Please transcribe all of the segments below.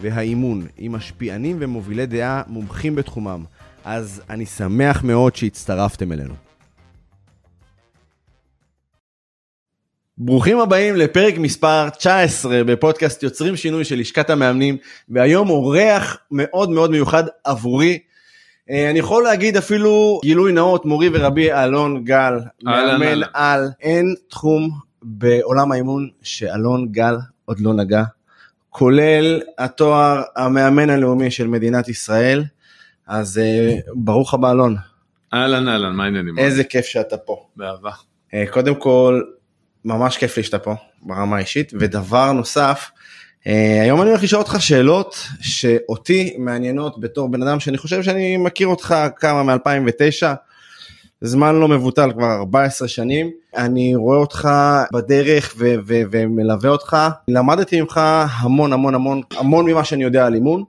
והאימון, עם משפיענים ומובילי דעה מומחים בתחומם. אז אני שמח מאוד שהצטרפתם אלינו. ברוכים הבאים לפרק מספר 19 בפודקאסט יוצרים שינוי של לשכת המאמנים, והיום אורח מאוד מאוד מיוחד עבורי. אה, אני יכול להגיד אפילו גילוי נאות, מורי ורבי אלון גל, מאמן על, אין תחום בעולם האימון שאלון גל עוד לא נגע, כולל התואר המאמן הלאומי של מדינת ישראל, אז אה, ברוך הבא אלון. אהלן אהלן, מה העניינים? איזה כיף שאתה פה. באהבה. אה, קודם כל, ממש כיף לי שאתה פה ברמה האישית, ודבר נוסף, אה, היום אני הולך לשאול אותך שאלות שאותי מעניינות בתור בן אדם שאני חושב שאני מכיר אותך כמה מ-2009, זמן לא מבוטל כבר 14 שנים, אני רואה אותך בדרך ו- ו- ומלווה אותך, למדתי ממך המון המון המון המון ממה שאני יודע על אימון,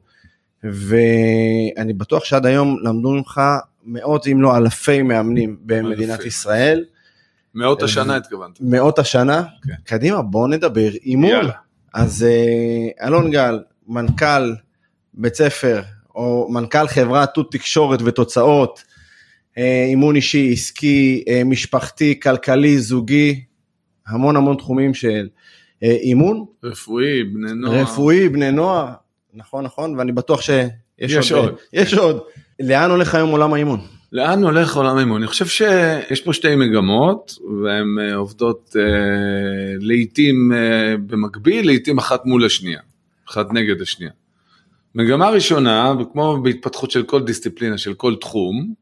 ואני בטוח שעד היום למדו ממך מאות אם לא אלפי מאמנים במדינת אלפי. ישראל. מאות השנה התכוונת. מאות השנה. כן. קדימה, בוא נדבר אימון. יאללה. אז אה, אלון גל, מנכ"ל בית ספר, או מנכ"ל חברת תות תקשורת ותוצאות, אה, אימון אישי, עסקי, אה, משפחתי, כלכלי, זוגי, המון המון תחומים של אה, אימון, רפואי, בני נוער. רפואי, בני נוער, נכון נכון, ואני בטוח שיש יש עוד. עוד. יש עוד. לאן הולך היום עולם האימון? לאן הולך עולם האימון? אני חושב שיש פה שתי מגמות, והן אה, עובדות אה, לעיתים אה, במקביל, לעיתים אחת מול השנייה, אחת נגד השנייה. מגמה ראשונה, כמו בהתפתחות של כל דיסציפלינה, של כל תחום,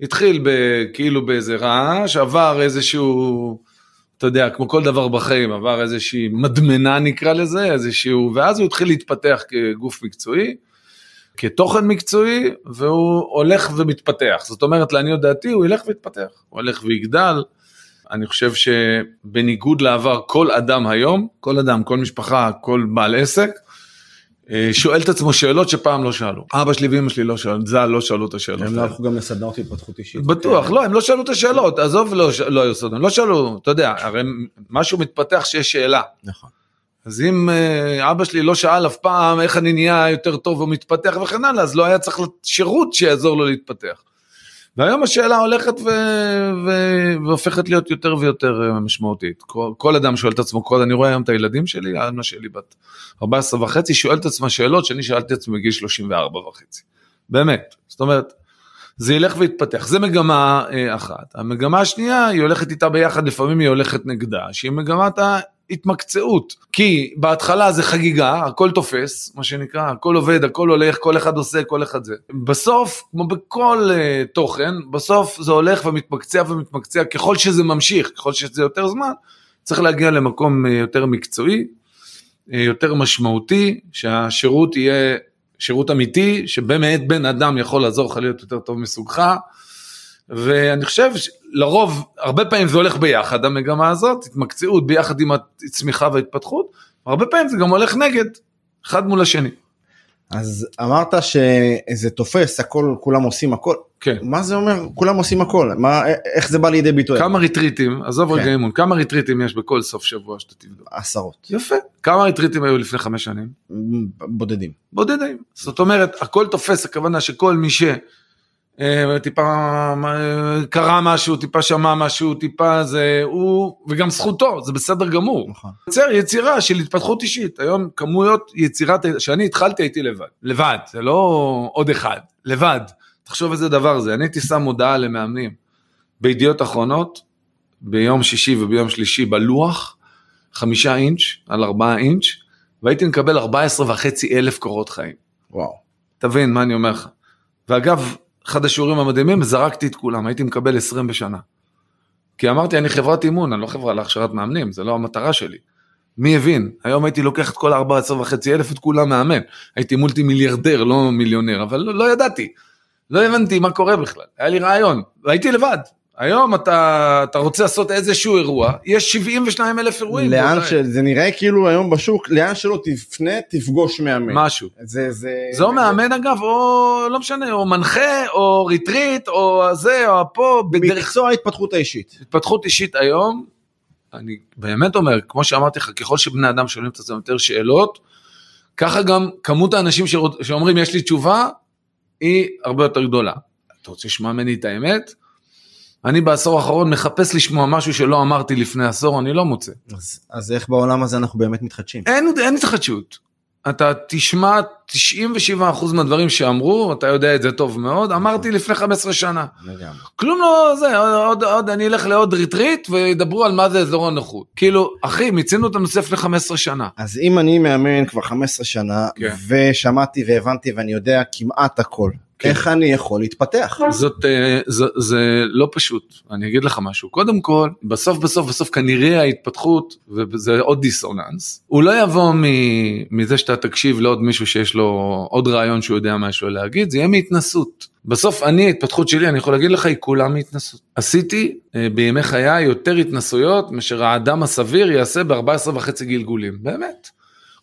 התחיל ב- כאילו באיזה רעש, עבר איזשהו, אתה יודע, כמו כל דבר בחיים, עבר איזושהי מדמנה נקרא לזה, איזשהו, ואז הוא התחיל להתפתח כגוף מקצועי, כתוכן מקצועי, והוא הולך ומתפתח. זאת אומרת, לעניות דעתי, הוא ילך ויתפתח, הוא הולך ויגדל. אני חושב שבניגוד לעבר, כל אדם היום, כל אדם, כל משפחה, כל בעל עסק, שואל את עצמו שאלות שפעם לא שאלו. אבא שלי ואמא שלי לא שאלו, ז"ל לא שאלו את השאלות הם האלה. הלכו גם לסדנאות התפתחות אישית. בטוח, לא, הם לא שאלו את השאלות, עזוב, לא, לא היו הם לא שאלו, אתה יודע, הרי משהו מתפתח שיש שאלה. נכון. אז אם אה, אבא שלי לא שאל אף פעם איך אני נהיה יותר טוב ומתפתח וכן הלאה, אז לא היה צריך שירות שיעזור לו להתפתח. והיום השאלה הולכת ו... ו... והופכת להיות יותר ויותר אה, משמעותית. כל, כל אדם שואל את עצמו, כל, אני רואה היום את הילדים שלי, האמא שלי בת 14 וחצי, שואלת את עצמה שאלות שאני שאלתי את עצמי בגיל 34 וחצי. באמת. זאת אומרת, זה ילך ויתפתח. זה מגמה אה, אחת. המגמה השנייה, היא הולכת איתה ביחד, לפעמים היא הולכת נגדה, שהיא מגמת ההתמקצעות. כי בהתחלה זה חגיגה, הכל תופס, מה שנקרא, הכל עובד, הכל הולך, כל אחד עושה, כל אחד זה. בסוף, כמו בכל אה, תוכן, בסוף זה הולך ומתמקצע ומתמקצע, ככל שזה ממשיך, ככל שזה יותר זמן, צריך להגיע למקום אה, יותר מקצועי, אה, יותר משמעותי, שהשירות יהיה שירות אמיתי, שבאמת בן אדם יכול לעזור לך להיות יותר טוב מסוגך. ואני חושב שלרוב, הרבה פעמים זה הולך ביחד, המגמה הזאת, התמקצעות ביחד עם הצמיחה וההתפתחות, הרבה פעמים זה גם הולך נגד, אחד מול השני. אז אמרת שזה תופס הכל כולם עושים הכל כן. מה זה אומר כולם עושים הכל מה איך זה בא לידי ביטוי כמה ריטריטים, עזוב כן. רגע אימון, כמה ריטריטים יש בכל סוף שבוע שאתה תבדוק. עשרות יפה. כמה ריטריטים היו לפני חמש שנים? בודדים בודדים. זאת אומרת, הכל תופס, הכוונה שכל מי אה, טיפה אה, קרא משהו, טיפה שמע משהו, טיפה זה, הוא, וגם זכותו, זה בסדר גמור. נכון יוצר יצירה של התפתחות אישית. היום כמויות יצירת, שאני התחלתי הייתי לבד. לבד, זה לא עוד אחד, לבד. תחשוב איזה דבר זה. אני הייתי שם מודעה למאמנים בידיעות אחרונות, ביום שישי וביום שלישי בלוח, חמישה אינץ' על ארבעה אינץ', והייתי מקבל 14 וחצי אלף קורות חיים. וואו תבין מה אני אומר לך. ואגב, אחד השיעורים המדהימים, זרקתי את כולם, הייתי מקבל 20 בשנה. כי אמרתי, אני חברת אימון, אני לא חברה להכשרת מאמנים, זה לא המטרה שלי. מי הבין? היום הייתי לוקח את כל ה-14 וחצי אלף, את כולם מאמן. הייתי מולטי מיליארדר, לא מיליונר, אבל לא, לא ידעתי. לא הבנתי מה קורה בכלל. היה לי רעיון, והייתי לבד. היום אתה, אתה רוצה לעשות איזשהו אירוע, יש 72 אלף אירועים. לאן ש... זה נראה כאילו היום בשוק, לאן שלא תפנה, תפגוש מאמן. משהו. זה, זה... זה או מאמן אגב, או לא משנה, או מנחה, או ריטריט, או זה, או פה, בדרך מקצוע ההתפתחות האישית. התפתחות אישית היום, אני באמת אומר, כמו שאמרתי לך, ככל שבני אדם שואלים את עצמם יותר שאלות, ככה גם כמות האנשים שרוצ... שאומרים יש לי תשובה, היא הרבה יותר גדולה. אתה רוצה לשמוע ממני את האמת? אני בעשור האחרון מחפש לשמוע משהו שלא אמרתי לפני עשור, אני לא מוצא. אז, אז איך בעולם הזה אנחנו באמת מתחדשים? אין, אין התחדשות. אתה תשמע 97% מהדברים שאמרו, אתה יודע את זה טוב מאוד, אמרתי לפני 15 שנה. כלום לא זה, עוד, עוד אני אלך לעוד ריטריט וידברו על מה זה אזור הנוחות. כאילו, אחי, מיצינו את הנושא לפני 15 שנה. אז אם אני מאמן כבר 15 שנה, כן. ושמעתי והבנתי ואני יודע כמעט הכל. איך אני יכול להתפתח? זאת, אה, זה, זה לא פשוט, אני אגיד לך משהו. קודם כל, בסוף בסוף בסוף כנראה ההתפתחות, וזה עוד דיסוננס, הוא לא יבוא מ- מזה שאתה תקשיב לעוד מישהו שיש לו עוד רעיון שהוא יודע מה יש לו להגיד, זה יהיה מהתנסות. בסוף אני, ההתפתחות שלי, אני יכול להגיד לך, היא כולה מהתנסות. עשיתי אה, בימי חיי יותר התנסויות מאשר האדם הסביר יעשה ב-14 וחצי גלגולים, באמת.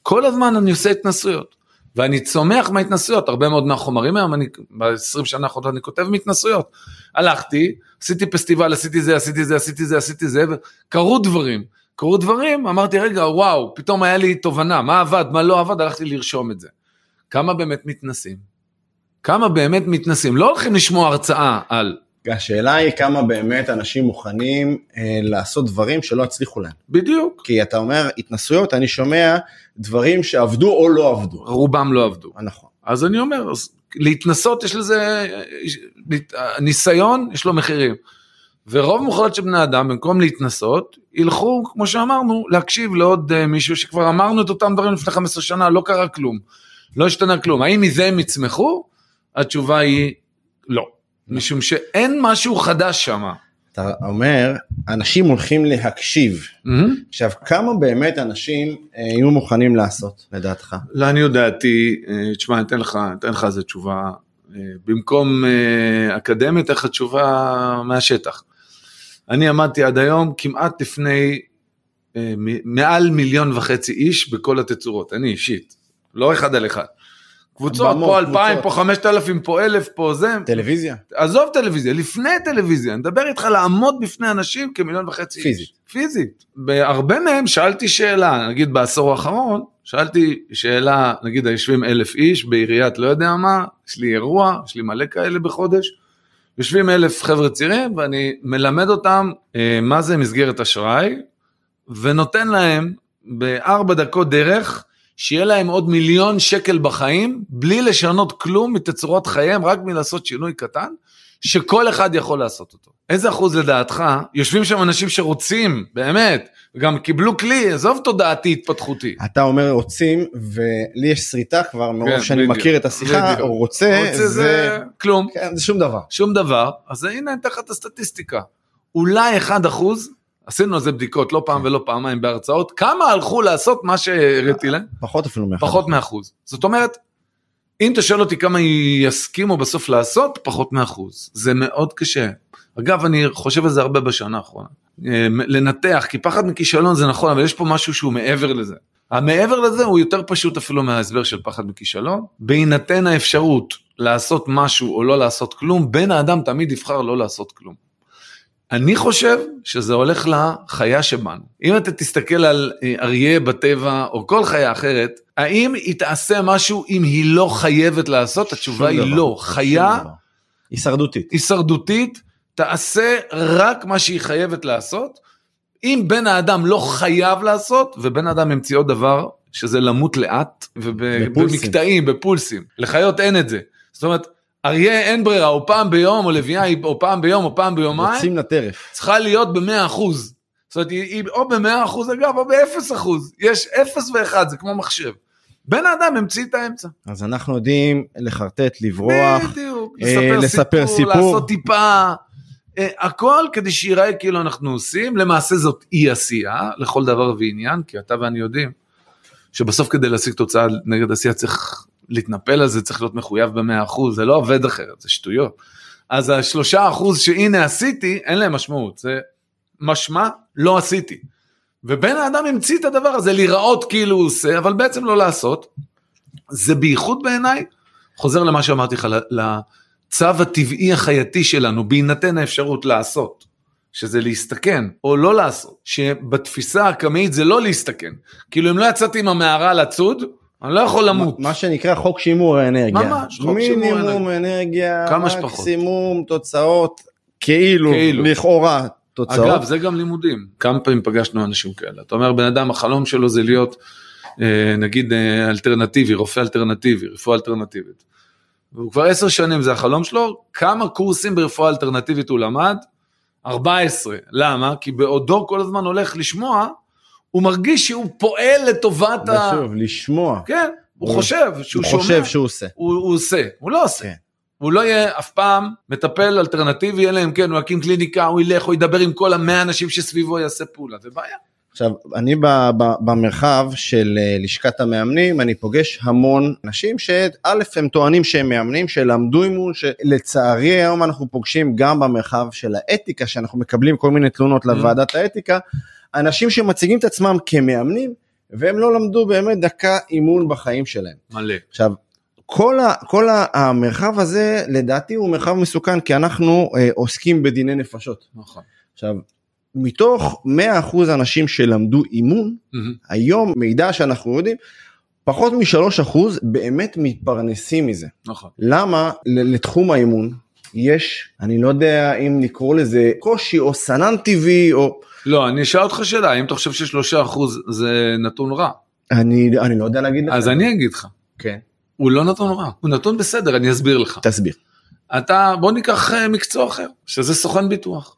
כל הזמן אני עושה התנסויות. ואני צומח מההתנסויות, הרבה מאוד מהחומרים היום, אני ב-20 שנה האחרונות אני כותב מהתנסויות. הלכתי, עשיתי פסטיבל, עשיתי זה, עשיתי זה, עשיתי זה, עשיתי זה, וקרו דברים. קרו דברים, אמרתי, רגע, וואו, פתאום היה לי תובנה, מה עבד, מה לא עבד, הלכתי לרשום את זה. כמה באמת מתנסים? כמה באמת מתנסים? לא הולכים לשמוע הרצאה על, השאלה היא כמה באמת אנשים מוכנים אה, לעשות דברים שלא הצליחו להם. בדיוק, כי אתה אומר התנסויות, אני שומע דברים שעבדו או לא עבדו. רובם לא עבדו. נכון. אז אני אומר, אז להתנסות יש לזה, ניסיון יש לו מחירים. ורוב מוחלט של בני אדם במקום להתנסות ילכו כמו שאמרנו להקשיב לעוד אה, מישהו שכבר אמרנו את אותם דברים לפני 15 שנה לא קרה כלום, לא השתנה כלום, האם מזה הם יצמחו? התשובה היא לא, משום שאין משהו חדש שם. אתה אומר, אנשים הולכים להקשיב. עכשיו, כמה באמת אנשים אה, יהיו מוכנים לעשות, לדעתך? לעניות דעתי, אה, תשמע, אני אתן לך, אתן לך איזה תשובה, אה, במקום אקדמית, אתן לך תשובה מהשטח. אני עמדתי עד היום כמעט לפני מעל מיליון וחצי איש בכל התצורות, אני אישית, לא אחד על אחד. קבוצות, פה אלפיים, קבוצות. פה חמשת אלפים, פה אלף, פה זה. טלוויזיה? עזוב טלוויזיה, לפני טלוויזיה, אני מדבר איתך לעמוד בפני אנשים כמיליון וחצי. פיזית. פיזית. בהרבה מהם שאלתי שאלה, נגיד בעשור האחרון, שאלתי שאלה, נגיד היושבים אלף איש בעיריית לא יודע מה, יש לי אירוע, יש לי מלא כאלה בחודש, יושבים אלף חבר'ה צעירים ואני מלמד אותם אה, מה זה מסגרת אשראי, ונותן להם בארבע דקות דרך, שיהיה להם עוד מיליון שקל בחיים, בלי לשנות כלום מתצורת חייהם, רק מלעשות שינוי קטן, שכל אחד יכול לעשות אותו. איזה אחוז לדעתך, יושבים שם אנשים שרוצים, באמת, וגם קיבלו כלי, עזוב תודעתי התפתחותי. אתה אומר רוצים, ולי יש שריטה כבר, מרוב כן, שאני בדיוק, מכיר את השיחה, בדיוק. או רוצה, רוצה זה כלום, כן, זה שום דבר. שום דבר, אז הנה אני אתן לך את הסטטיסטיקה. אולי 1 אחוז, עשינו על זה בדיקות לא פעם ולא פעמיים בהרצאות, כמה הלכו לעשות מה שהראיתי להם? פחות אפילו מאחד. פחות מאחוז. זאת אומרת, אם אתה שואל אותי כמה יסכימו בסוף לעשות, פחות מאחוז. זה מאוד קשה. אגב, אני חושב על זה הרבה בשנה האחרונה. אה, לנתח, כי פחד מכישלון זה נכון, אבל יש פה משהו שהוא מעבר לזה. המעבר לזה הוא יותר פשוט אפילו מההסבר של פחד מכישלון. בהינתן האפשרות לעשות משהו או לא לעשות כלום, בן האדם תמיד יבחר לא לעשות כלום. אני חושב שזה הולך לחיה שבנו. אם אתה תסתכל על אה, אריה בטבע או כל חיה אחרת, האם היא תעשה משהו אם היא לא חייבת לעשות? התשובה היא דבר. לא. חיה. הישרדותית. הישרדותית תעשה רק מה שהיא חייבת לעשות. אם בן האדם לא חייב לעשות, ובן האדם המציא עוד דבר, שזה למות לאט, בפולסים. ובמקטעים, בפולסים. לחיות אין את זה. זאת אומרת, אריה אין ברירה, או פעם ביום, או לביאה, או פעם ביום, או פעם ביומיים, יוצאים לטרף. צריכה להיות ב-100 אחוז. זאת אומרת, היא, או ב-100 אחוז אגב, או ב-0 אחוז. יש 0 ו-1, זה כמו מחשב. בן האדם המציא את האמצע. אז אנחנו יודעים לחרטט, לברוח. בדיוק. אה, לספר, סיפור, סיפור. לעשות טיפה. אה, הכל כדי שיראה כאילו אנחנו עושים, למעשה זאת אי עשייה לכל דבר ועניין, כי אתה ואני יודעים שבסוף כדי להשיג תוצאה נגד עשייה צריך להתנפל על זה, צריך להיות מחויב במאה אחוז, זה לא עובד אחרת, זה שטויות. אז השלושה אחוז שהנה עשיתי, אין להם משמעות, זה משמע לא עשיתי. ובן האדם המציא את הדבר הזה, להיראות כאילו הוא עושה, אבל בעצם לא לעשות. זה בייחוד בעיניי, חוזר למה שאמרתי לך, לצו הטבעי החייתי שלנו, בהינתן האפשרות לעשות, שזה להסתכן או לא לעשות, שבתפיסה הקמאית זה לא להסתכן. כאילו אם לא יצאתי עם המערה לצוד, אני לא יכול למות. מה שנקרא חוק שימור האנרגיה. ממש, חוק שימור מינימום אנרגיה, כמה שפחות. מקסימום תוצאות, כאילו, כאילו. לכאורה תוצאות. אגב, זה גם לימודים. כמה פעמים פגשנו אנשים כאלה. אתה אומר, בן אדם, החלום שלו זה להיות, אה, נגיד, אה, אלטרנטיבי, רופא אלטרנטיבי, רפואה אלטרנטיבית. והוא כבר עשר שנים, זה החלום שלו. כמה קורסים ברפואה אלטרנטיבית הוא למד? 14. למה? כי בעודו כל הזמן הולך לשמוע, הוא מרגיש שהוא פועל לטובת ה... ושוב, לשמוע. כן, הוא חושב שהוא הוא שומע. חושב שהוא עושה. הוא, הוא עושה, הוא לא עושה. כן. הוא לא יהיה אף פעם מטפל אלטרנטיבי, אלא אם כן הוא יקים קליניקה, הוא ילך, הוא ידבר עם כל המאה אנשים שסביבו, יעשה פעולה, זה בעיה. עכשיו, אני ב, ב, במרחב של אה, לשכת המאמנים, אני פוגש המון אנשים שא' הם טוענים שהם מאמנים, שלמדו אימון, שלצערי היום אנחנו פוגשים גם במרחב של האתיקה, שאנחנו מקבלים כל מיני תלונות לוועדת האתיקה, אנשים שמציגים את עצמם כמאמנים, והם לא למדו באמת דקה אימון בחיים שלהם. מלא. עכשיו, כל, ה, כל ה, המרחב הזה לדעתי הוא מרחב מסוכן כי אנחנו אה, עוסקים בדיני נפשות. נכון. עכשיו, מתוך 100% אנשים שלמדו אימון, היום מידע שאנחנו יודעים, פחות מ-3% באמת מתפרנסים מזה. נכון. למה לתחום האימון יש, אני לא יודע אם לקרוא לזה קושי או סנן טבעי או... לא, אני אשאל אותך שאלה, האם אתה חושב ששלושה אחוז זה נתון רע? אני, אני לא יודע להגיד לך. אז אני אגיד לך, כן, הוא לא נתון רע, הוא נתון בסדר, אני אסביר לך. תסביר. אתה, בוא ניקח אה, מקצוע אחר, שזה סוכן ביטוח.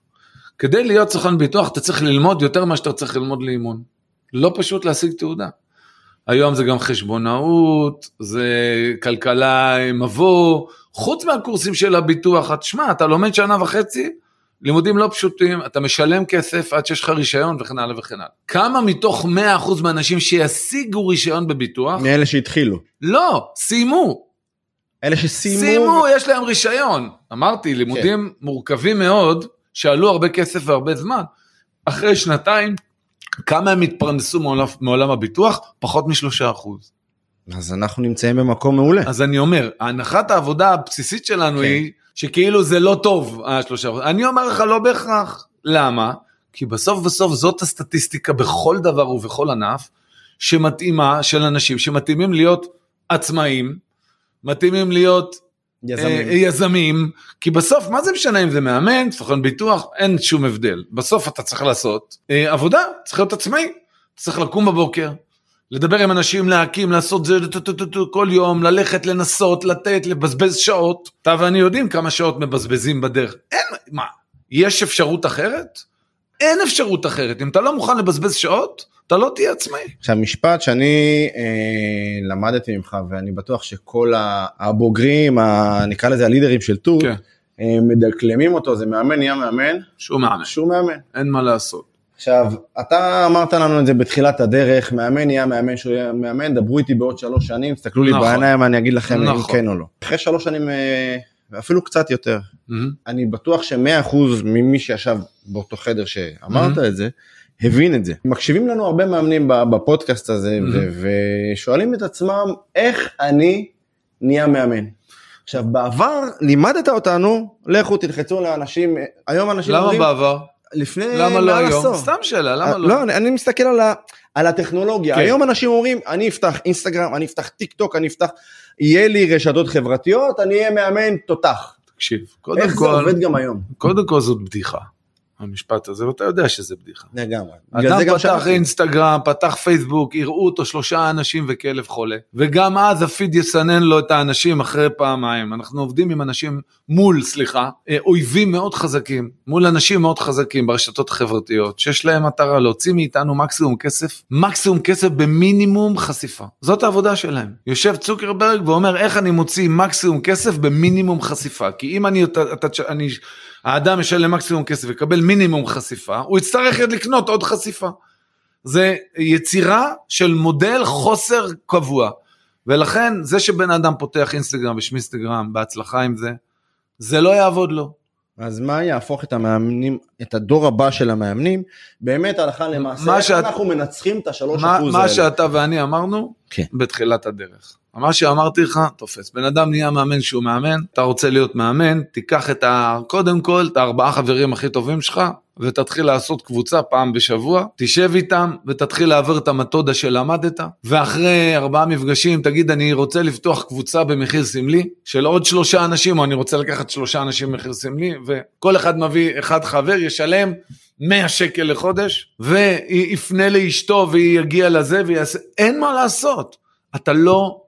כדי להיות סוכן ביטוח אתה צריך ללמוד יותר ממה שאתה צריך ללמוד לאימון. לא פשוט להשיג תעודה. היום זה גם חשבונאות, זה כלכלה מבוא, חוץ מהקורסים של הביטוח, את- תשמע, אתה לומד שנה וחצי, לימודים לא פשוטים, אתה משלם כסף עד שיש לך רישיון וכן הלאה וכן הלאה. כמה מתוך 100% מהאנשים שישיגו רישיון בביטוח, מאלה שהתחילו. לא, סיימו, אלה שסיימו. סיימו, יש להם רישיון. אמרתי, לימודים כן. מורכבים מאוד, שעלו הרבה כסף והרבה זמן. אחרי שנתיים, כמה הם התפרנסו מעולם, מעולם הביטוח? פחות משלושה אחוז. אז אנחנו נמצאים במקום מעולה. אז אני אומר, הנחת העבודה הבסיסית שלנו כן. היא שכאילו זה לא טוב, השלושה אחוז. אני אומר לך, לא בהכרח. למה? כי בסוף בסוף זאת הסטטיסטיקה בכל דבר ובכל ענף, שמתאימה, של אנשים שמתאימים להיות עצמאים, מתאימים להיות יזמים. אה, יזמים, כי בסוף מה זה משנה אם זה מאמן, סוכן ביטוח, אין שום הבדל. בסוף אתה צריך לעשות אה, עבודה, צריך להיות עצמאי, צריך לקום בבוקר, לדבר עם אנשים, להקים, לעשות זה כל יום, ללכת, לנסות, לתת, לבזבז שעות. אתה ואני יודעים כמה שעות מבזבזים בדרך. אין, מה, יש אפשרות אחרת? אין אפשרות אחרת. אם אתה לא מוכן לבזבז שעות, אתה לא תהיה עצמאי. עכשיו משפט שאני אה, למדתי ממך ואני בטוח שכל הבוגרים, ה, נקרא לזה הלידרים של טור, כן. אה, מדקלמים אותו, זה מאמן נהיה מאמן, שום מאמן, שהוא מאמן. אין מה לעשות. עכשיו, אתה אמרת לנו את זה בתחילת הדרך, מאמן נהיה מאמן שהוא יהיה מאמן, דברו איתי בעוד שלוש שנים, תסתכלו לי נכון. בעיניים, אני אגיד לכם אם נכון. כן או לא. אחרי שלוש שנים, אה, ואפילו קצת יותר, מהמם. אני בטוח שמאה אחוז ממי שישב באותו חדר שאמרת את זה, הבין את זה. מקשיבים לנו הרבה מאמנים בפודקאסט הזה, ו- ושואלים את עצמם, איך אני נהיה מאמן? עכשיו, בעבר לימדת אותנו, לכו תלחצו לאנשים, היום אנשים למה אומרים, בעבר? לפני למה לא היום? עשור. סתם שאלה, למה אה, לא? לא, אני, אני מסתכל על, ה, על הטכנולוגיה. כן. היום אנשים אומרים, אני אפתח אינסטגרם, אני אפתח טיק טוק, אני אפתח, יהיה לי רשתות חברתיות, אני אהיה מאמן תותח. תקשיב, קודם איך זה כל, עובד גם היום? קודם כל זאת בדיחה, המשפט הזה, ואתה יודע שזה בדיחה. לגמרי. אדם פתח. אינסטגרם, פתח פייסבוק, יראו אותו שלושה אנשים וכלב חולה, וגם אז הפיד יסנן לו את האנשים אחרי פעמיים. אנחנו עובדים עם אנשים מול, סליחה, אה, אויבים מאוד חזקים, מול אנשים מאוד חזקים ברשתות החברתיות, שיש להם מטרה להוציא מאיתנו מקסימום כסף, מקסימום כסף במינימום חשיפה. זאת העבודה שלהם. יושב צוקרברג ואומר איך אני מוציא מקסימום כסף במינימום חשיפה, כי אם אני, אתה, אתה, אני האדם ישלם מקסימום כסף ויקבל מינימום חשיפה, הוא יצטרך לקנות עוד חשיפה. זה יצירה של מודל חוסר קבוע. ולכן זה שבן אדם פותח אינסטגרם ושמיסטגרם בהצלחה עם זה, זה לא יעבוד לו. אז מה יהפוך את המאמנים, את הדור הבא של המאמנים, באמת הלכה למעשה, מה איך שאת- אנחנו מנצחים את השלוש מה, אחוז מה האלה. שאתה ואני אמרנו כן. בתחילת הדרך. מה שאמרתי לך, תופס. בן אדם נהיה מאמן שהוא מאמן, אתה רוצה להיות מאמן, תיקח את ה... קודם כל, את הארבעה חברים הכי טובים שלך, ותתחיל לעשות קבוצה פעם בשבוע, תשב איתם ותתחיל להעביר את המתודה שלמדת, ואחרי ארבעה מפגשים תגיד אני רוצה לפתוח קבוצה במחיר סמלי של עוד שלושה אנשים, או אני רוצה לקחת שלושה אנשים במחיר סמלי, וכל אחד מביא אחד חבר, ישלם 100 שקל לחודש, ויפנה לאשתו והיא יגיע לזה ויעשה, אין מה לעשות. אתה לא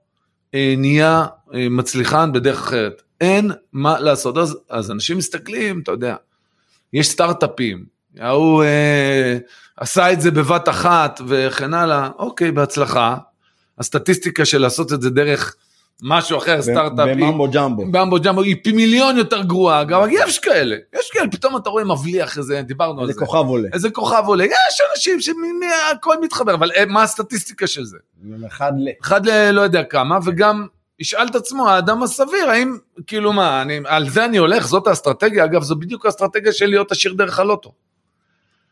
נהיה אה, מצליחן בדרך אחרת. אין מה לעשות. אז, אז אנשים מסתכלים, אתה יודע, יש סטארט-אפים, ההוא אה, עשה את זה בבת אחת וכן הלאה, אוקיי, בהצלחה. הסטטיסטיקה של לעשות את זה דרך משהו אחר, סטארט-אפ, בממבו ג'מבו. במבו ג'מבו היא פי מיליון יותר גרועה, גם יש כאלה, יש כאלה, פתאום אתה רואה מבליח איזה, דיברנו על זה זה. כוכב עולה. איזה כוכב עולה, יש אנשים שהכל מתחבר, אבל אה, מה הסטטיסטיקה של זה? אחד ל... אחד ל... לא יודע כמה, וגם ישאל את עצמו, האדם הסביר, האם, כאילו מה, אני, על זה אני הולך, זאת האסטרטגיה, אגב, זו בדיוק האסטרטגיה של להיות עשיר דרך הלוטו.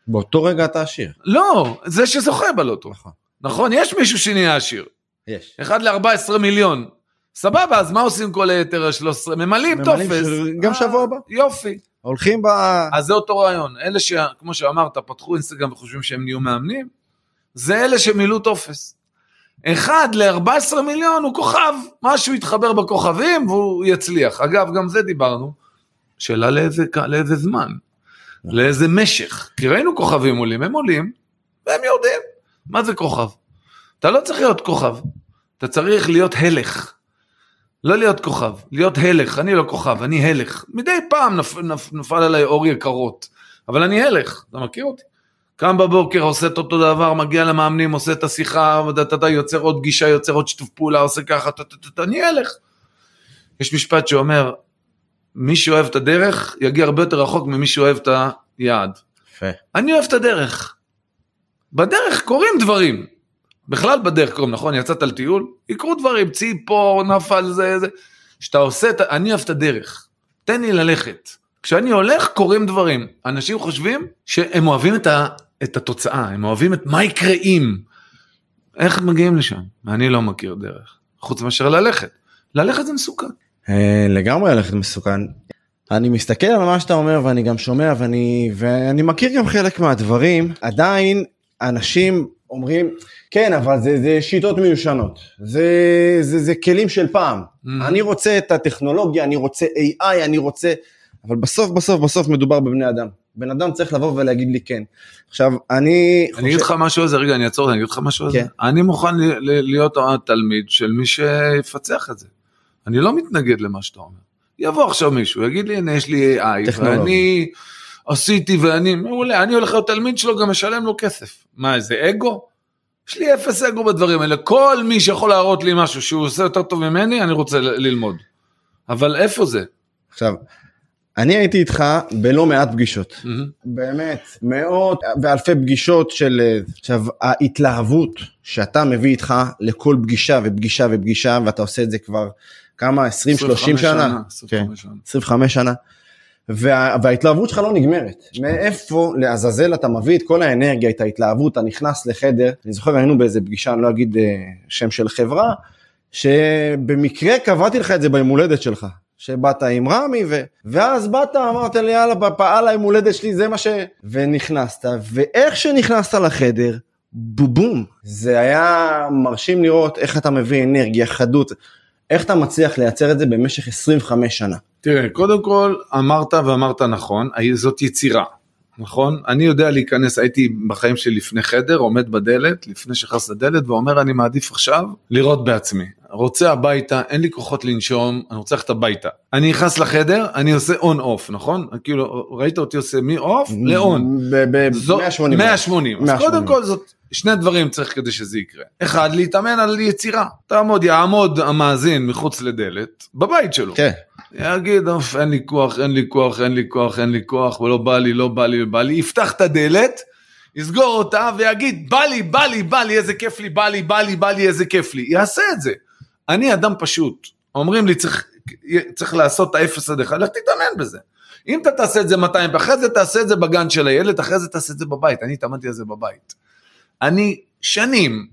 באותו רגע אתה עשיר. לא, זה שזוכה בלוטו. נכון. נכון, יש מישהו שנהיה עשיר. יש. אחד ל-14 מיליון. סבבה, אז מה עושים כל היתר ה-13? ממלאים טופס. גם אה, שבוע הבא. יופי. הולכים ב... אז זה אותו רעיון. אלה שכמו שאמרת, פתחו אינסטגרם וחושבים שהם נהיו מאמנים, זה אלה שמילאו טופס. אחד ל-14 מיליון הוא כוכב, משהו יתחבר בכוכבים והוא יצליח. אגב, גם זה דיברנו. שאלה לאיזה, לאיזה זמן, לאיזה משך. כי ראינו כוכבים עולים, הם עולים והם יורדים. מה זה כוכב? אתה לא צריך להיות כוכב, אתה צריך להיות הלך. לא להיות כוכב, להיות הלך, אני לא כוכב, אני הלך. מדי פעם נפ, נפ, נפל עליי אור יקרות, אבל אני הלך, אתה מכיר אותי? קם בבוקר, עושה את אותו דבר, מגיע למאמנים, עושה את השיחה, ודתתה, יוצר עוד גישה, יוצר עוד שיתוף פעולה, עושה ככה, טטטט, אני הלך. יש משפט שאומר, מי שאוהב את הדרך, יגיע הרבה יותר רחוק ממי שאוהב את היעד. יפה. אני אוהב את הדרך. בדרך קורים דברים. בכלל בדרך קורים, נכון? יצאת על טיול, יקרו דברים, ציפור, נפל, זה, זה. כשאתה עושה, אני אוהב את הדרך. תן לי ללכת. כשאני הולך, קורים דברים. אנשים חושבים שהם אוהבים את, ה, את התוצאה, הם אוהבים את מה יקרה אם. איך מגיעים לשם? אני לא מכיר דרך. חוץ מאשר ללכת. ללכת זה מסוכן. אה, לגמרי ללכת מסוכן. אני מסתכל על מה שאתה אומר ואני גם שומע ואני ואני מכיר גם חלק מהדברים עדיין אנשים אומרים כן אבל זה, זה שיטות מיושנות זה, זה זה כלים של פעם Mhm. אני רוצה את הטכנולוגיה אני רוצה AI אני רוצה אבל בסוף בסוף בסוף מדובר בבני אדם בן אדם צריך לבוא ולהגיד לי כן עכשיו אני אני אגיד לך משהו על זה, רגע, אני אעצור, אני אגיד לך משהו על זה. כן. אני מוכן להיות התלמיד של מי שיפצח את זה. אני לא מתנגד למה שאתה אומר. יבוא עכשיו מישהו, יגיד לי, הנה, יש לי AI, טכנולוגיה. ואני עשיתי ואני, מעולה, אני הולך להיות תלמיד שלו, גם משלם לו כסף. מה, איזה אגו? יש לי אפס אגו בדברים האלה. כל מי שיכול להראות לי משהו שהוא עושה יותר טוב ממני, אני רוצה ללמוד. אבל איפה זה? עכשיו אני הייתי איתך בלא מעט פגישות מהמם. באמת מאות ואלפי פגישות של עכשיו ההתלהבות שאתה מביא איתך לכל פגישה ופגישה ופגישה ואתה עושה את זה כבר כמה 20 30 25 שנה, כן, 25 שנה. 25 שנה וה, וההתלהבות שלך לא נגמרת. מאיפה לעזאזל אתה מביא את כל האנרגיה את ההתלהבות אתה נכנס לחדר? אני זוכר היינו באיזה פגישה אני לא אגיד אה, שם של חברה שבמקרה קבעתי לך את זה ביום הולדת שלך. שבאת עם רמי ו... ואז באת אמרת לי יאללה פעל היום הולדת שלי זה מה ש... ונכנסת. ואיך שנכנסת לחדר בובום. זה היה מרשים לראות איך אתה מביא אנרגיה חדות איך אתה מצליח לייצר את זה במשך 25 שנה. תראה, קודם כל אמרת ואמרת נכון, זאת יצירה, נכון? אני יודע להיכנס, הייתי בחיים שלי לפני חדר, עומד בדלת, לפני שנכנס לדלת, ואומר אני מעדיף עכשיו לראות בעצמי. רוצה הביתה, אין לי כוחות לנשום, אני רוצה ללכת הביתה. אני נכנס לחדר, אני עושה on off, נכון? כאילו, ראית אותי עושה מ-off ל on. זו- 180. 180. אז 180. קודם כל זאת, שני דברים צריך כדי שזה יקרה. אחד, להתאמן על יצירה. תעמוד, יעמוד המאזין מחוץ לדלת, בבית שלו. כן. יגיד, אוף, אין לי כוח, אין לי כוח, אין לי כוח, אין לי כוח, ולא בא לי, לא בא לי, לא בא לי, יפתח את הדלת, יסגור אותה ויגיד, בא לי, בא לי, בא לי, איזה כיף לי, בא לי, בא לי, בא לי, איזה כיף לי. יעשה את זה. אני אדם פשוט. אומרים לי, צריך, צריך לעשות את האפס עד אחד, לך תתאמן בזה. אם אתה תעשה את זה 200, ואחרי זה תעשה את זה בגן של הילד, אחרי זה תעשה את זה בבית. אני התאמנתי על זה בבית. אני שנים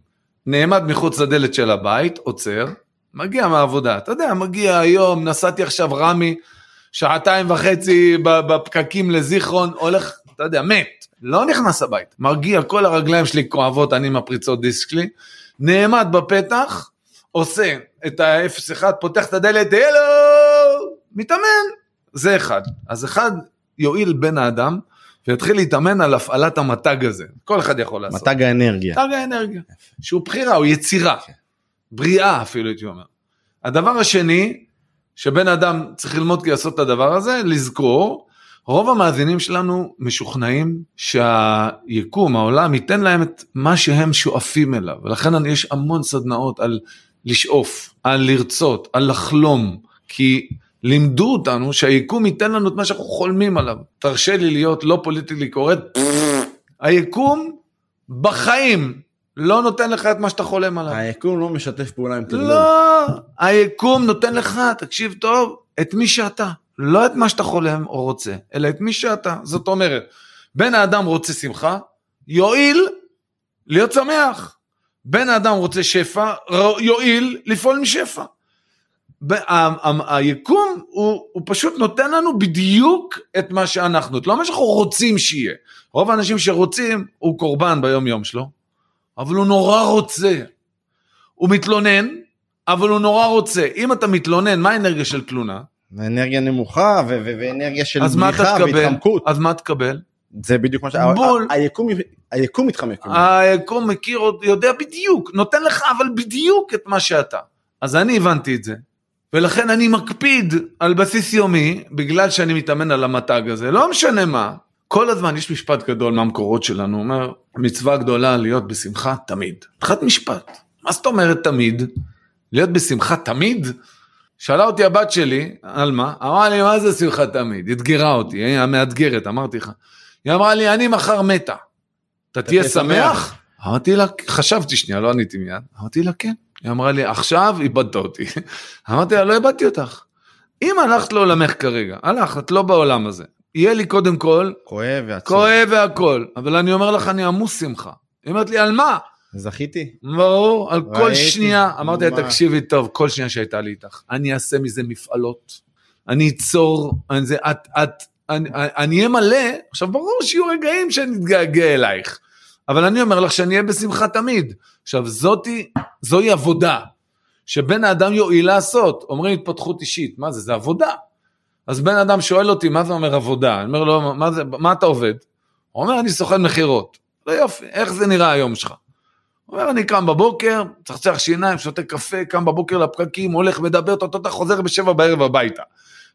נעמד מחוץ לדלת של הבית, עוצר, מגיע מהעבודה. אתה יודע, מגיע היום, נסעתי עכשיו רמי, שעתיים וחצי בפקקים לזיכרון, הולך, אתה יודע, מת. לא נכנס הבית. מרגיע, כל הרגליים שלי כואבות, אני עם הפריצות דיסק שלי. נעמד בפתח, עושה את ה-0-1, פותח את הדלת, הלו, מתאמן. זה אחד. אז אחד יועיל בן האדם, ויתחיל להתאמן על הפעלת המתג הזה. כל אחד יכול לעשות. מתג האנרגיה. מתג האנרגיה. שהוא בחירה, הוא יצירה. כן. בריאה אפילו, הייתי אומר. הדבר השני, שבן אדם צריך ללמוד לעשות את הדבר הזה, לזכור, רוב המאזינים שלנו משוכנעים שהיקום, העולם, ייתן להם את מה שהם שואפים אליו. ולכן יש המון סדנאות על לשאוף, על לרצות, על לחלום. כי לימדו אותנו שהיקום ייתן לנו את מה שאנחנו חולמים עליו. תרשה לי להיות לא פוליטיקלי קורט, היקום בחיים לא נותן לך את מה שאתה חולם עליו. היקום לא משתף פעולה עם טרלול. לא, היקום נותן לך, תקשיב טוב, את מי שאתה. לא את מה שאתה חולם או רוצה, אלא את מי שאתה. זאת אומרת, בן האדם רוצה שמחה, יועיל להיות שמח. בן האדם רוצה שפע, יועיל לפעול משפע. היקום הוא, הוא פשוט נותן לנו בדיוק את מה שאנחנו, את לא מה שאנחנו רוצים שיהיה. רוב האנשים שרוצים, הוא קורבן ביום יום שלו, אבל הוא נורא רוצה. הוא מתלונן, אבל הוא נורא רוצה. אם אתה מתלונן, מה האנרגיה של תלונה? אנרגיה נמוכה ו- ו- ואנרגיה של בריחה והתחמקות. אז מה תקבל? זה בדיוק מה ש... בול. היקום, היקום מתחמק. היקום מכיר, יודע בדיוק, נותן לך אבל בדיוק את מה שאתה. אז אני הבנתי את זה, ולכן אני מקפיד על בסיס יומי, בגלל שאני מתאמן על המתג הזה, לא משנה מה. כל הזמן יש משפט גדול מהמקורות שלנו, אומר, מצווה גדולה להיות בשמחה תמיד. התחלת משפט. מה זאת אומרת תמיד? להיות בשמחה תמיד? שאלה אותי הבת שלי, על מה? אמרה לי, מה זה שמחה תמיד? אתגרה אותי, היא המאתגרת, אמרתי לך. היא אמרה לי, אני מחר מתה. אתה תהיה שמח? אמרתי לה, חשבתי שנייה, לא עניתי מיד. אמרתי לה, כן. היא אמרה לי, עכשיו איבדת אותי. אמרתי לה, לא איבדתי אותך. אם הלכת לעולמך כרגע, הלכת, את לא בעולם הזה. יהיה לי קודם כל, כואב ועצוב. כואב והכל, אבל אני אומר לך, אני עמוס שמחה. היא אומרת לי, על מה? זכיתי. ברור, על כל שנייה. אמרתי לה, תקשיבי טוב, כל שנייה שהייתה לי איתך, אני אעשה מזה מפעלות. אני אצור, אני, זה, את, את, אני אהיה מלא, עכשיו ברור שיהיו רגעים שאני אתגעגע אלייך, אבל אני אומר לך שאני אהיה בשמחה תמיד. עכשיו זאתי, זוהי עבודה, שבן האדם יועיל לעשות. אומרים התפתחות אישית, מה זה? זה עבודה. אז בן אדם שואל אותי, מה זה אומר עבודה? אני אומר לו, מה, זה, מה אתה עובד? הוא אומר, אני סוכן מכירות. לא יופי, איך זה נראה היום שלך? הוא אומר, אני קם בבוקר, צחצח שיניים, שותה קפה, קם בבוקר לפקקים, הולך, מדבר, אתה חוזר בשבע בערב הביתה.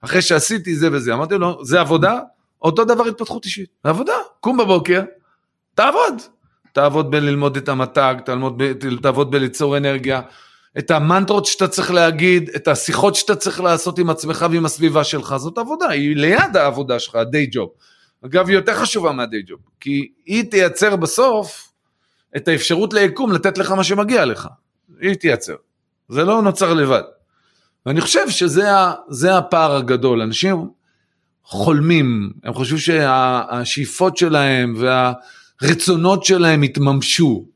אחרי שעשיתי זה וזה, אמרתי לו, זה עבודה? אותו דבר התפתחות אישית, זה עבודה, קום בבוקר, תעבוד. תעבוד בללמוד את המתג, תעבוד בליצור אנרגיה, את המנטרות שאתה צריך להגיד, את השיחות שאתה צריך לעשות עם עצמך ועם הסביבה שלך, זאת עבודה, היא ליד העבודה שלך, ה-day job. אגב, היא יותר חשובה מה-day job, כי היא תייצר בסוף את האפשרות ליקום לתת לך מה שמגיע לך. היא תייצר. זה לא נוצר לבד. ואני חושב שזה הפער הגדול, אנשים חולמים, הם חושבים שהשאיפות שלהם והרצונות שלהם יתממשו.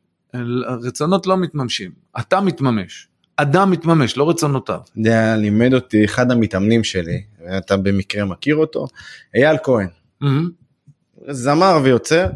רצונות לא מתממשים, אתה מתממש. אדם מתממש, לא רצונותיו. אתה יודע, לימד אותי אחד המתאמנים שלי, ואתה במקרה מכיר אותו, אייל כהן. Mm-hmm. זמר ויוצר,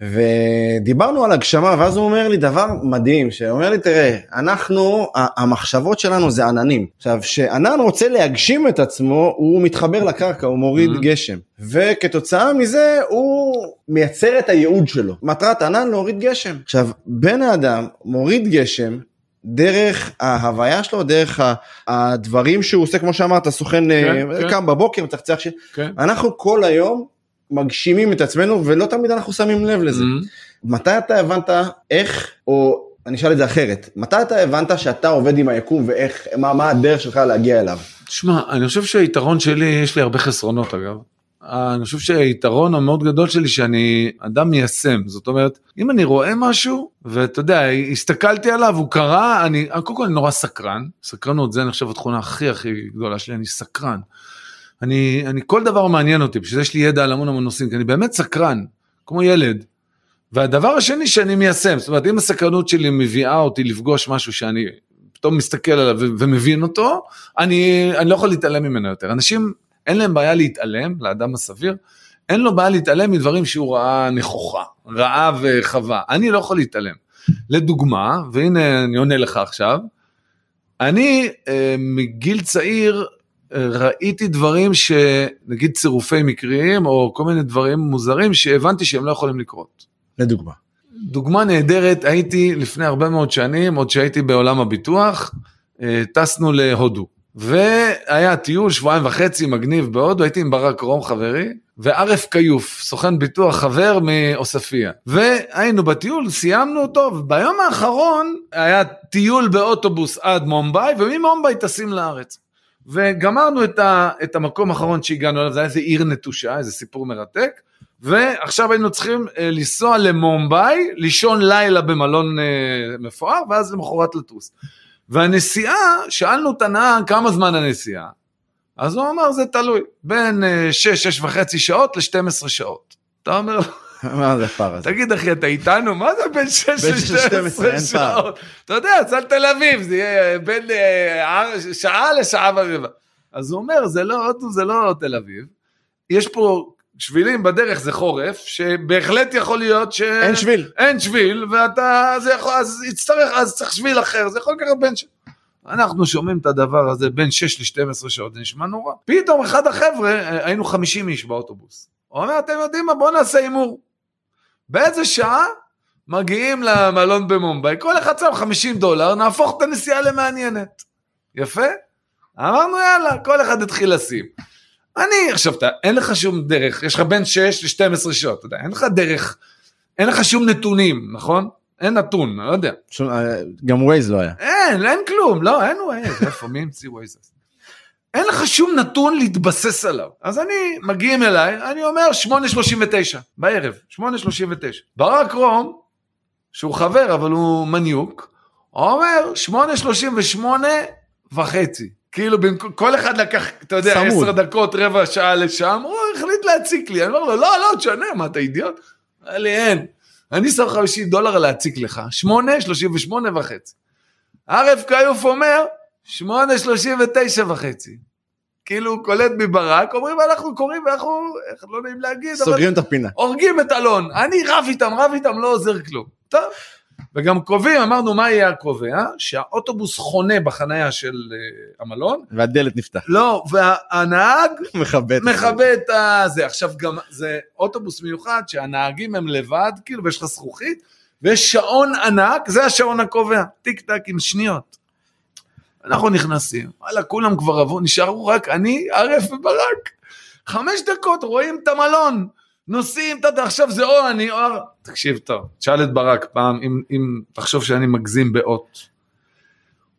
ודיברנו על הגשמה ואז הוא אומר לי דבר מדהים שאומר לי תראה אנחנו המחשבות שלנו זה עננים עכשיו שענן רוצה להגשים את עצמו הוא מתחבר לקרקע הוא מוריד mm-hmm. גשם וכתוצאה מזה הוא מייצר את הייעוד שלו מטרת ענן להוריד גשם עכשיו בן האדם מוריד גשם דרך ההוויה שלו, דרך הדברים שהוא עושה, כמו שאמרת, סוכן כן, אה, קם כן. בבוקר, מצחצח ש... כן. אנחנו כל היום מגשימים את עצמנו ולא תמיד אנחנו שמים לב לזה. Mm-hmm. מתי אתה הבנת איך או אני אשאל את זה אחרת. מתי אתה הבנת שאתה עובד עם היקום ואיך, מה, מה הדרך שלך להגיע אליו? תשמע, אני חושב שהיתרון שלי, יש לי הרבה חסרונות אגב. אני חושב שהיתרון המאוד גדול שלי שאני אדם מיישם, זאת אומרת, אם אני רואה משהו, ואתה יודע, הסתכלתי עליו, הוא קרה, אני, קודם כל אני נורא סקרן, סקרנות זה אני חושב התכונה הכי הכי גדולה שלי, אני סקרן. אני, אני, כל דבר מעניין אותי, בשביל זה יש לי ידע על המון המון נושאים, כי אני באמת סקרן, כמו ילד. והדבר השני שאני מיישם, זאת אומרת, אם הסקרנות שלי מביאה אותי לפגוש משהו שאני פתאום מסתכל עליו ומבין אותו, אני, אני לא יכול להתעלם ממנו יותר. אנשים, אין להם בעיה להתעלם, לאדם הסביר, אין לו בעיה להתעלם מדברים שהוא ראה נכוחה, ראה וחווה. אני לא יכול להתעלם. לדוגמה, והנה אני עונה לך עכשיו, אני אה, מגיל צעיר אה, ראיתי דברים שנגיד צירופי מקריים או כל מיני דברים מוזרים שהבנתי שהם לא יכולים לקרות. לדוגמה. דוגמה נהדרת, הייתי לפני הרבה מאוד שנים, עוד שהייתי בעולם הביטוח, אה, טסנו להודו. והיה טיול שבועיים וחצי מגניב בהודו, הייתי עם ברק רום חברי, ועארף כיוף, סוכן ביטוח חבר מעוספיא. והיינו בטיול, סיימנו אותו, וביום האחרון היה טיול באוטובוס עד מומביי, וממומביי טסים לארץ. וגמרנו את, ה, את המקום האחרון שהגענו אליו, זה היה איזה עיר נטושה, איזה סיפור מרתק. ועכשיו היינו צריכים אה, לנסוע למומביי, לישון לילה במלון אה, מפואר, ואז למחרת לטוס. והנסיעה, שאלנו את הנהג כמה זמן הנסיעה, אז הוא אמר זה תלוי, בין 6-6 אה, וחצי שעות ל-12 שעות. אתה אומר, מה זה הפער הזה? תגיד אחי, אתה איתנו? מה זה בין 6 ל-12 שעות? אתה יודע, צל תל אביב, זה יהיה בין שעה לשעה ורבע. אז הוא אומר, זה לא הודו, זה לא תל אביב. יש פה שבילים בדרך זה חורף, שבהחלט יכול להיות ש... אין שביל. אין שביל, ואתה, זה יכול, אז יצטרך, אז צריך שביל אחר, זה יכול לקחת בין ש... אנחנו שומעים את הדבר הזה בין 6 ל-12 שעות, זה נשמע נורא. פתאום אחד החבר'ה, היינו 50 איש באוטובוס. הוא אומר, אתם יודעים מה, בואו נעשה הימור. באיזה שעה מגיעים למלון במומביי, כל אחד שם 50 דולר, נהפוך את הנסיעה למעניינת. יפה? אמרנו יאללה, כל אחד התחיל לשים. אני, עכשיו, אתה, אין לך שום דרך, יש לך בין 6 ל-12 שעות, אתה יודע, אין לך דרך, אין לך שום נתונים, נכון? אין נתון, אני לא יודע. שום, אה, גם Waze לא היה. אין, אין כלום, לא, אין Waze, איפה, מי המציא Waze? אין לך שום נתון להתבסס עליו. אז אני, מגיעים אליי, אני אומר 8.39 בערב, 8.39. ברק רום, שהוא חבר אבל הוא מניוק, אומר 8.38 וחצי. כאילו כל אחד לקח, אתה יודע, עשר דקות, רבע שעה לשם, הוא החליט להציק לי, אני אומר לו, לא, לא, תשנה, מה, אתה אידיוט? אמר לי, אין. אני שם 50 דולר להציק לך, 8, 38 וחצי. ערב כיוף אומר, 8, 39 וחצי. כאילו קולט מברק, אומרים אנחנו קוראים ואנחנו, איך לא נעים להגיד, סוגרים את הפינה. הורגים את אלון, אני רב איתם, רב איתם, לא עוזר כלום. טוב. וגם קובעים, אמרנו מה יהיה הקובע? שהאוטובוס חונה בחניה של uh, המלון. והדלת נפתח. לא, והנהג. מכבד את זה. עכשיו גם זה אוטובוס מיוחד שהנהגים הם לבד, כאילו, ויש לך זכוכית, ויש שעון ענק, זה השעון הקובע, טיק טק עם שניות. אנחנו נכנסים, וואלה, כולם כבר עברו, נשארו רק אני, ערף וברק. חמש דקות, רואים את המלון. נוסעים, אתה עכשיו זה או אני או... תקשיב טוב, תשאל את ברק פעם, אם, אם תחשוב שאני מגזים באות.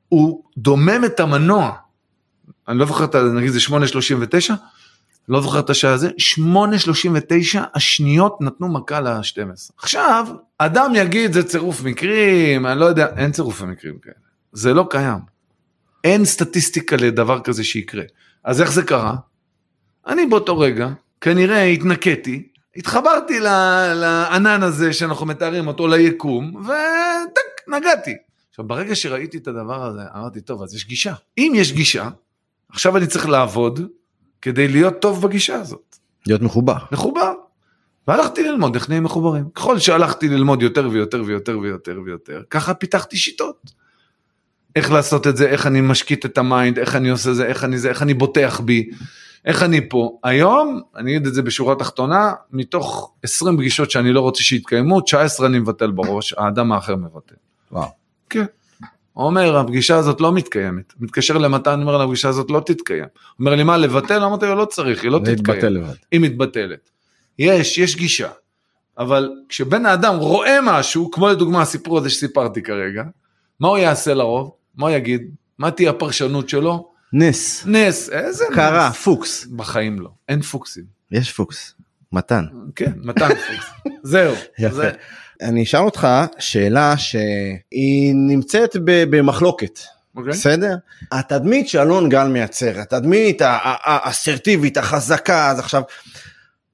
הוא דומם את המנוע. אני לא זוכר את ה... נגיד זה 8.39, לא זוכר את השעה הזה, 8.39 השניות נתנו מכה ל-12. עכשיו, אדם יגיד זה צירוף מקרים, אני לא יודע, אין צירוף מקרים כאלה. זה לא קיים. אין סטטיסטיקה לדבר כזה שיקרה. אז איך זה קרה? אני באותו רגע, כנראה התנקיתי, התחברתי לענן הזה שאנחנו מתארים אותו ליקום, וטק, נגעתי. עכשיו, ברגע שראיתי את הדבר הזה, אמרתי, טוב, אז יש גישה. אם יש גישה, עכשיו אני צריך לעבוד כדי להיות טוב בגישה הזאת. להיות מחובר. מחובר. והלכתי ללמוד איך נהיה מחוברים. ככל שהלכתי ללמוד יותר ויותר ויותר ויותר ויותר, ככה פיתחתי שיטות. איך לעשות את זה, איך אני משקיט את ה mind, איך אני עושה זה, איך אני זה, איך אני בוטח בי. איך אני פה? היום, אני אגיד את זה בשורה תחתונה, מתוך 20 פגישות שאני לא רוצה שיתקיימו, 19 אני מבטל בראש, האדם האחר מבטל. וואו. כן. אומר, הפגישה הזאת לא מתקיימת. מתקשר למתן, אומר, הפגישה הזאת לא תתקיים. אומר לי, מה, לבטל? אמרתי לו, לא צריך, היא לא תתקיים. לבד. היא מתבטלת. יש, יש גישה. אבל כשבן האדם רואה משהו, כמו לדוגמה הסיפור הזה שסיפרתי כרגע, מה הוא יעשה לרוב? מה הוא יגיד? מה תהיה הפרשנות שלו? נס. נס, איזה נס? קרה, פוקס. בחיים לא, אין פוקסים. יש פוקס. מתן. כן, מתן פוקס. זהו. יפה. זה- אני אשאל אותך שאלה שהיא נמצאת ב- במחלוקת. אוקיי? בסדר? התדמית שאלון גל מייצר, התדמית האסרטיבית, החזקה, אז עכשיו,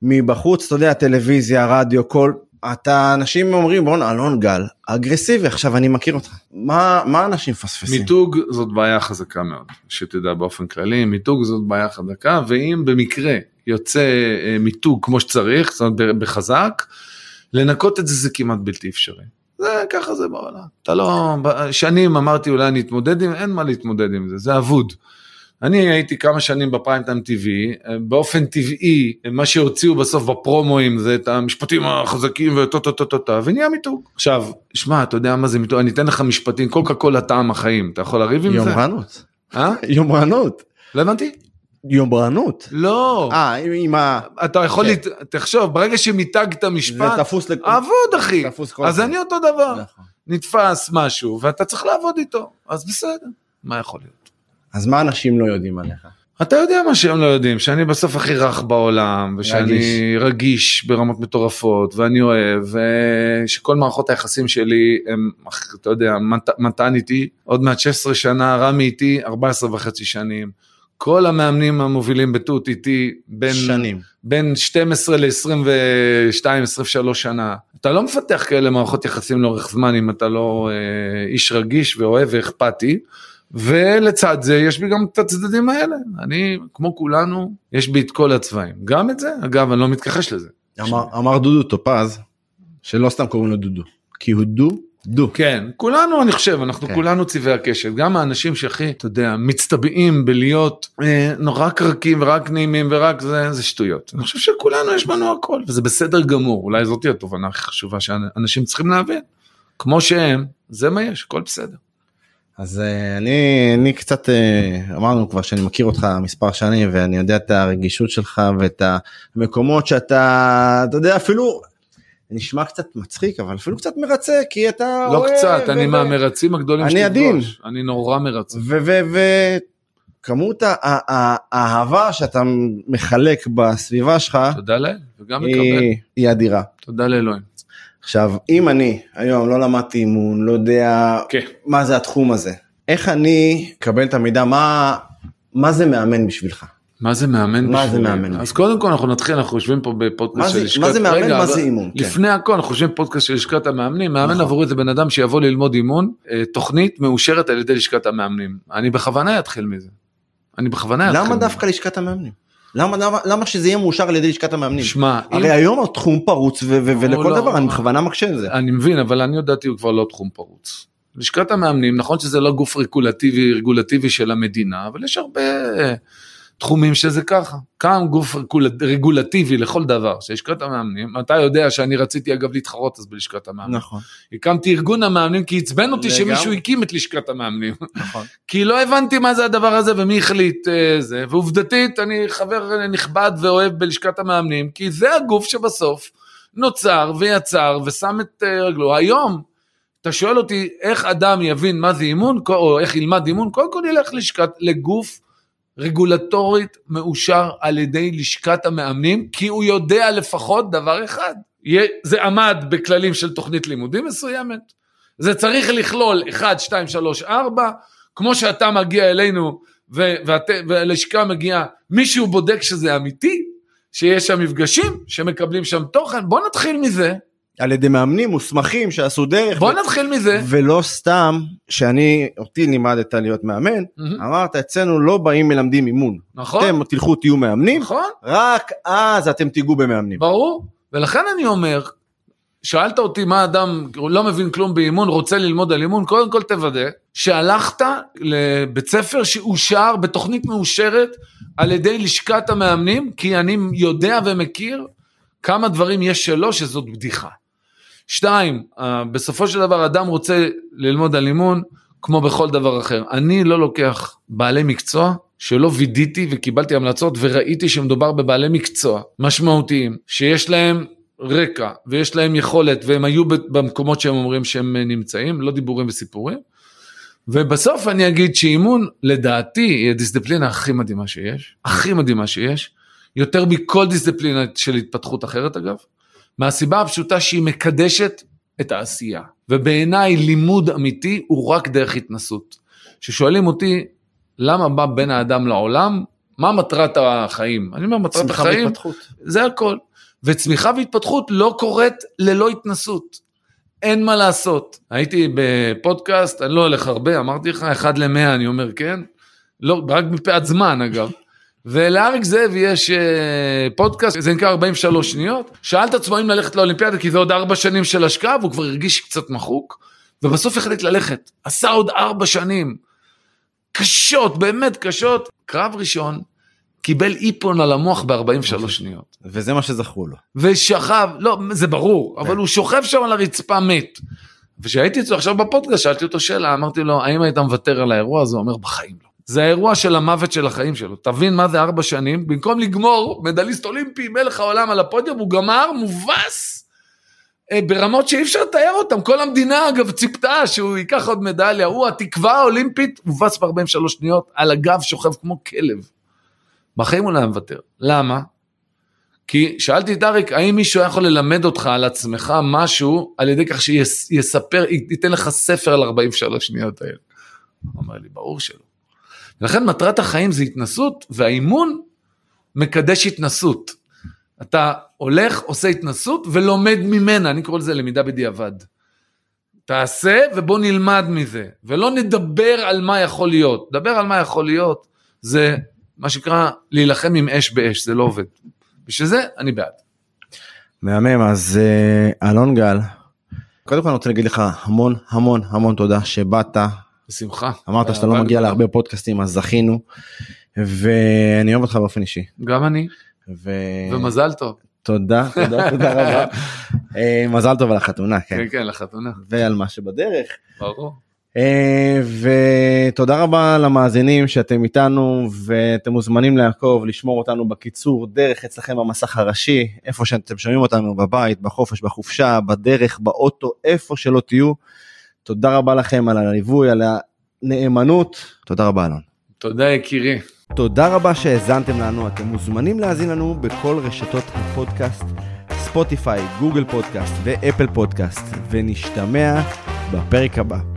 מבחוץ, אתה יודע, טלוויזיה, רדיו, קול, אתה, אנשים אומרים, בואנה, אלון גל, אגרסיבי, עכשיו אני מכיר אותך. מה, מה אנשים מפספסים? מיתוג זאת בעיה חזקה מאוד, שתדע באופן כללי, מיתוג זאת בעיה חזקה, ואם במקרה יוצא אה, מיתוג כמו שצריך, זאת אומרת בחזק, לנקות את זה זה כמעט בלתי אפשרי. זה ככה זה בעולם. אתה לא, שנים אמרתי אולי אני אתמודד עם, אין מה להתמודד עם זה, זה אבוד. אני הייתי כמה שנים ב prime time אה, באופן טבעי, מה שהוציאו בסוף בפרומואים זה את המשפטים החזקים וטו טו טו טו טו, ונהיה מיתוג. עכשיו, שמע, אתה יודע מה זה מיתוג, אני אתן לך משפטים, קוקה קולה טעם החיים, אתה יכול לריב עם זה? יומרנות. אה? יומרנות. לא הבנתי? יומרנות. לא. אה, עם- ה... אתה יכול, כן. לת... תחשוב, ברגע שמיתגת זה משפט, תפוס לק... אבוד אחי. תפוס כל אז הזמן. אני אותו דבר. נכון. נתפס משהו, ואתה צריך לעבוד איתו, אז בסדר, מה יכול להיות? אז מה אנשים לא יודעים עליך? אתה יודע מה שהם לא יודעים, שאני בסוף הכי רך בעולם, ושאני רגיש ברמות מטורפות, ואני אוהב, ושכל מערכות היחסים שלי הם, אתה יודע, מת- מתן איתי, עוד מעט 16 שנה, רמי איתי, 14 וחצי שנים. כל המאמנים המובילים בתות איתי, בין, שנים. בין 12 ל-22, 23 שנה. אתה לא מפתח כאלה מערכות יחסים לאורך זמן אם אתה לא אה, איש רגיש ואוהב ואכפתי. ולצד זה יש בי גם את הצדדים האלה. אני, כמו כולנו, יש בי את כל הצבעים. גם את זה, אגב, אני לא מתכחש לזה. אמר, אמר דודו טופז, שלא סתם קוראים לו דודו, כי הוא דו דו. כן, כולנו, אני חושב, אנחנו כן. כולנו צבעי הקשת. גם האנשים שהכי, אתה יודע, מצטבעים בלהיות אה, נורא קרקים ורק נעימים ורק זה, זה שטויות. אני חושב שכולנו יש בנו הכל, וזה בסדר גמור. אולי זאתי התובנה הכי חשובה שאנשים צריכים להבין. כמו שהם, זה מה יש, הכל בסדר. אז אה, אני, אני קצת, אה, אמרנו כבר שאני מכיר אותך מספר שנים ואני יודע את הרגישות שלך ואת המקומות שאתה, אתה יודע, אפילו, נשמע קצת מצחיק, אבל אפילו קצת מרצה, כי אתה לא אוהב, קצת, ו- אני מהמרצים הגדולים אני עדין. אני נורא מרצה. וכמות האהבה שאתה מחלק בסביבה שלך, תודה לאל, וגם מקבל. היא אדירה. תודה לאלוהים. עכשיו, אם אני היום לא למדתי אימון, לא יודע כן. מה זה התחום הזה, איך אני אקבל את המידע, מה, מה זה מאמן בשבילך? מה זה מאמן? מה זה? מאמן אז קודם כל אנחנו נתחיל, אנחנו יושבים פה בפודקאסט של לשכת... מה זה מאמן, רגע, מה זה אימון? כן. לפני הכל אנחנו יושבים בפודקאסט של לשכת המאמנים, מאמן נכון. עבורי זה בן אדם שיבוא ללמוד אימון, אה, תוכנית מאושרת על ידי לשכת המאמנים. אני בכוונה אתחיל מזה. אני בכוונה אתחיל למה מזה. דווקא לשכת המאמנים? למה, למה, למה שזה יהיה מאושר על ידי לשכת המאמנים? שמע, אם- הרי היום התחום פרוץ ו- ו- ולכל לא- דבר, אני בכוונה מקשה על זה. אני מבין, אבל לעניות דעתי הוא כבר לא תחום פרוץ. לשכת המאמנים, נכון שזה לא גוף רגולטיבי, רגולטיבי של המדינה, אבל יש הרבה תחומים שזה ככה. קם גוף רגול- רגולטיבי לכל דבר, שלשכת המאמנים, אתה יודע שאני רציתי אגב להתחרות אז בלשכת המאמנים. נכון, הקמתי ארגון המאמנים כי עצבן אותי. שמישהו הקים את לשכת המאמנים. נכון. כי לא הבנתי מה זה הדבר הזה ומי החליט אה, זה, ועובדתית אני חבר נכבד ואוהב בלשכת המאמנים, כי זה הגוף שבסוף נוצר ויצר ושם את אה, רגלו. היום, אתה שואל אותי איך אדם יבין מה זה אימון, או איך ילמד אימון, קודם כל ילך לשכת, לגוף רגולטורית מאושר על ידי לשכת המאמנים, כי הוא יודע לפחות דבר אחד, זה עמד בכללים של תוכנית לימודים מסוימת, זה צריך לכלול 1, 2, 3, 4, כמו שאתה מגיע אלינו והלשכה מגיעה, מישהו בודק שזה אמיתי, שיש שם מפגשים, שמקבלים שם תוכן, בוא נתחיל מזה, על ידי מאמנים מוסמכים שעשו דרך. בוא ו- נתחיל מזה. ולא סתם שאני, אותי לימדת להיות מאמן, מהמם. אמרת אצלנו לא באים מלמדים אימון. נכון, אתם תלכו תהיו מאמנים, נכון, רק אז אתם תיגעו במאמנים. ברור, ולכן אני אומר, שאלת אותי מה אדם לא מבין כלום באימון, רוצה ללמוד על אימון, קודם כל תוודא שהלכת לבית ספר שאושר בתוכנית מאושרת על ידי לשכת המאמנים, כי אני יודע ומכיר כמה דברים יש שלו שזאת בדיחה. שתיים, אה, בסופו של דבר אדם רוצה ללמוד על אימון כמו בכל דבר אחר. אני לא לוקח בעלי מקצוע שלא וידאתי וקיבלתי המלצות וראיתי שמדובר בבעלי מקצוע משמעותיים, שיש להם רקע ויש להם יכולת והם היו במקומות שהם אומרים שהם נמצאים, לא דיבורים וסיפורים. ובסוף אני אגיד שאימון לדעתי היא הדיסציפלינה הכי מדהימה שיש, הכי מדהימה שיש, יותר מכל דיסציפלינה של התפתחות אחרת אגב, מהסיבה הפשוטה שהיא מקדשת את העשייה. ובעיניי לימוד אמיתי הוא רק דרך התנסות. כששואלים אותי למה בא בן האדם לעולם, מה מטרת החיים? אני אומר מטרת החיים, והתפתחות. זה הכל. וצמיחה והתפתחות לא קורית ללא התנסות. אין מה לעשות. הייתי בפודקאסט, אני לא הולך הרבה, אמרתי לך, אחד למאה, אני אומר כן, לא, רק מפאת זמן אגב. ולאריק זאב יש אה, פודקאסט, זה נקרא 43 שניות, שאל את עצמו אם ללכת לאולימפיאדה, כי זה עוד ארבע שנים של השקעה, והוא כבר הרגיש קצת מחוק, ובסוף החליט ללכת. עשה עוד ארבע שנים. קשות, באמת קשות. קרב ראשון, קיבל איפון על המוח ב-43 שניות. וזה מה שזכרו לו. ושכב, לא, זה ברור, אבל הוא שוכב שם על הרצפה מת. וכשהייתי אצלו עכשיו בפודקאסט, שאלתי אותו שאלה, אמרתי לו, האם היית מוותר על האירוע הזה? הוא אומר, בחיים לא. זה האירוע של המוות של החיים שלו. תבין מה זה ארבע שנים, במקום לגמור מדליסט אולימפי, מלך העולם על הפודיום, הוא גמר מובס אה, ברמות שאי אפשר לתאר אותם. כל המדינה אגב ציפתה שהוא ייקח עוד מדליה, הוא התקווה האולימפית, מובס ב-43 שניות, על הגב שוכב כמו כלב. בחיים הוא לא היה מוותר. למה? כי שאלתי את אריק, האם מישהו יכול ללמד אותך על עצמך משהו על ידי כך שיספר, ייתן לך ספר על 43 שניות האלה? הוא אומר לי, ברור שלא. ולכן מטרת החיים זה התנסות, והאימון מקדש התנסות. אתה הולך, עושה התנסות ולומד ממנה, אני קורא לזה למידה בדיעבד. תעשה ובוא נלמד מזה, ולא נדבר על מה יכול להיות. דבר על מה יכול להיות, זה מה שנקרא להילחם עם אש באש, זה לא עובד. בשביל זה אני בעד. מהמם, אז אה, אלון גל, קודם כל אני רוצה להגיד לך המון המון המון תודה שבאת. בשמחה. אמרת שאתה לא מגיע להרבה פודקאסטים אז זכינו ואני אוהב אותך באופן אישי. גם אני. ו... ומזל טוב. תודה, תודה, תודה רבה. אה, מזל טוב על החתונה, כן. כן, כן, לחתונה. ועל מה שבדרך. ברור. אה, ותודה רבה למאזינים שאתם איתנו ואתם מוזמנים לעקוב לשמור אותנו בקיצור דרך אצלכם במסך הראשי איפה שאתם שומעים אותנו בבית בחופש בחופשה בדרך באוטו איפה שלא תהיו. תודה רבה לכם על הליווי על הנאמנות תודה רבה אלון. תודה יקירי. תודה רבה שהאזנתם לנו אתם מוזמנים להאזין לנו בכל רשתות הפודקאסט ספוטיפיי גוגל פודקאסט ואפל פודקאסט ונשתמע בפרק הבא.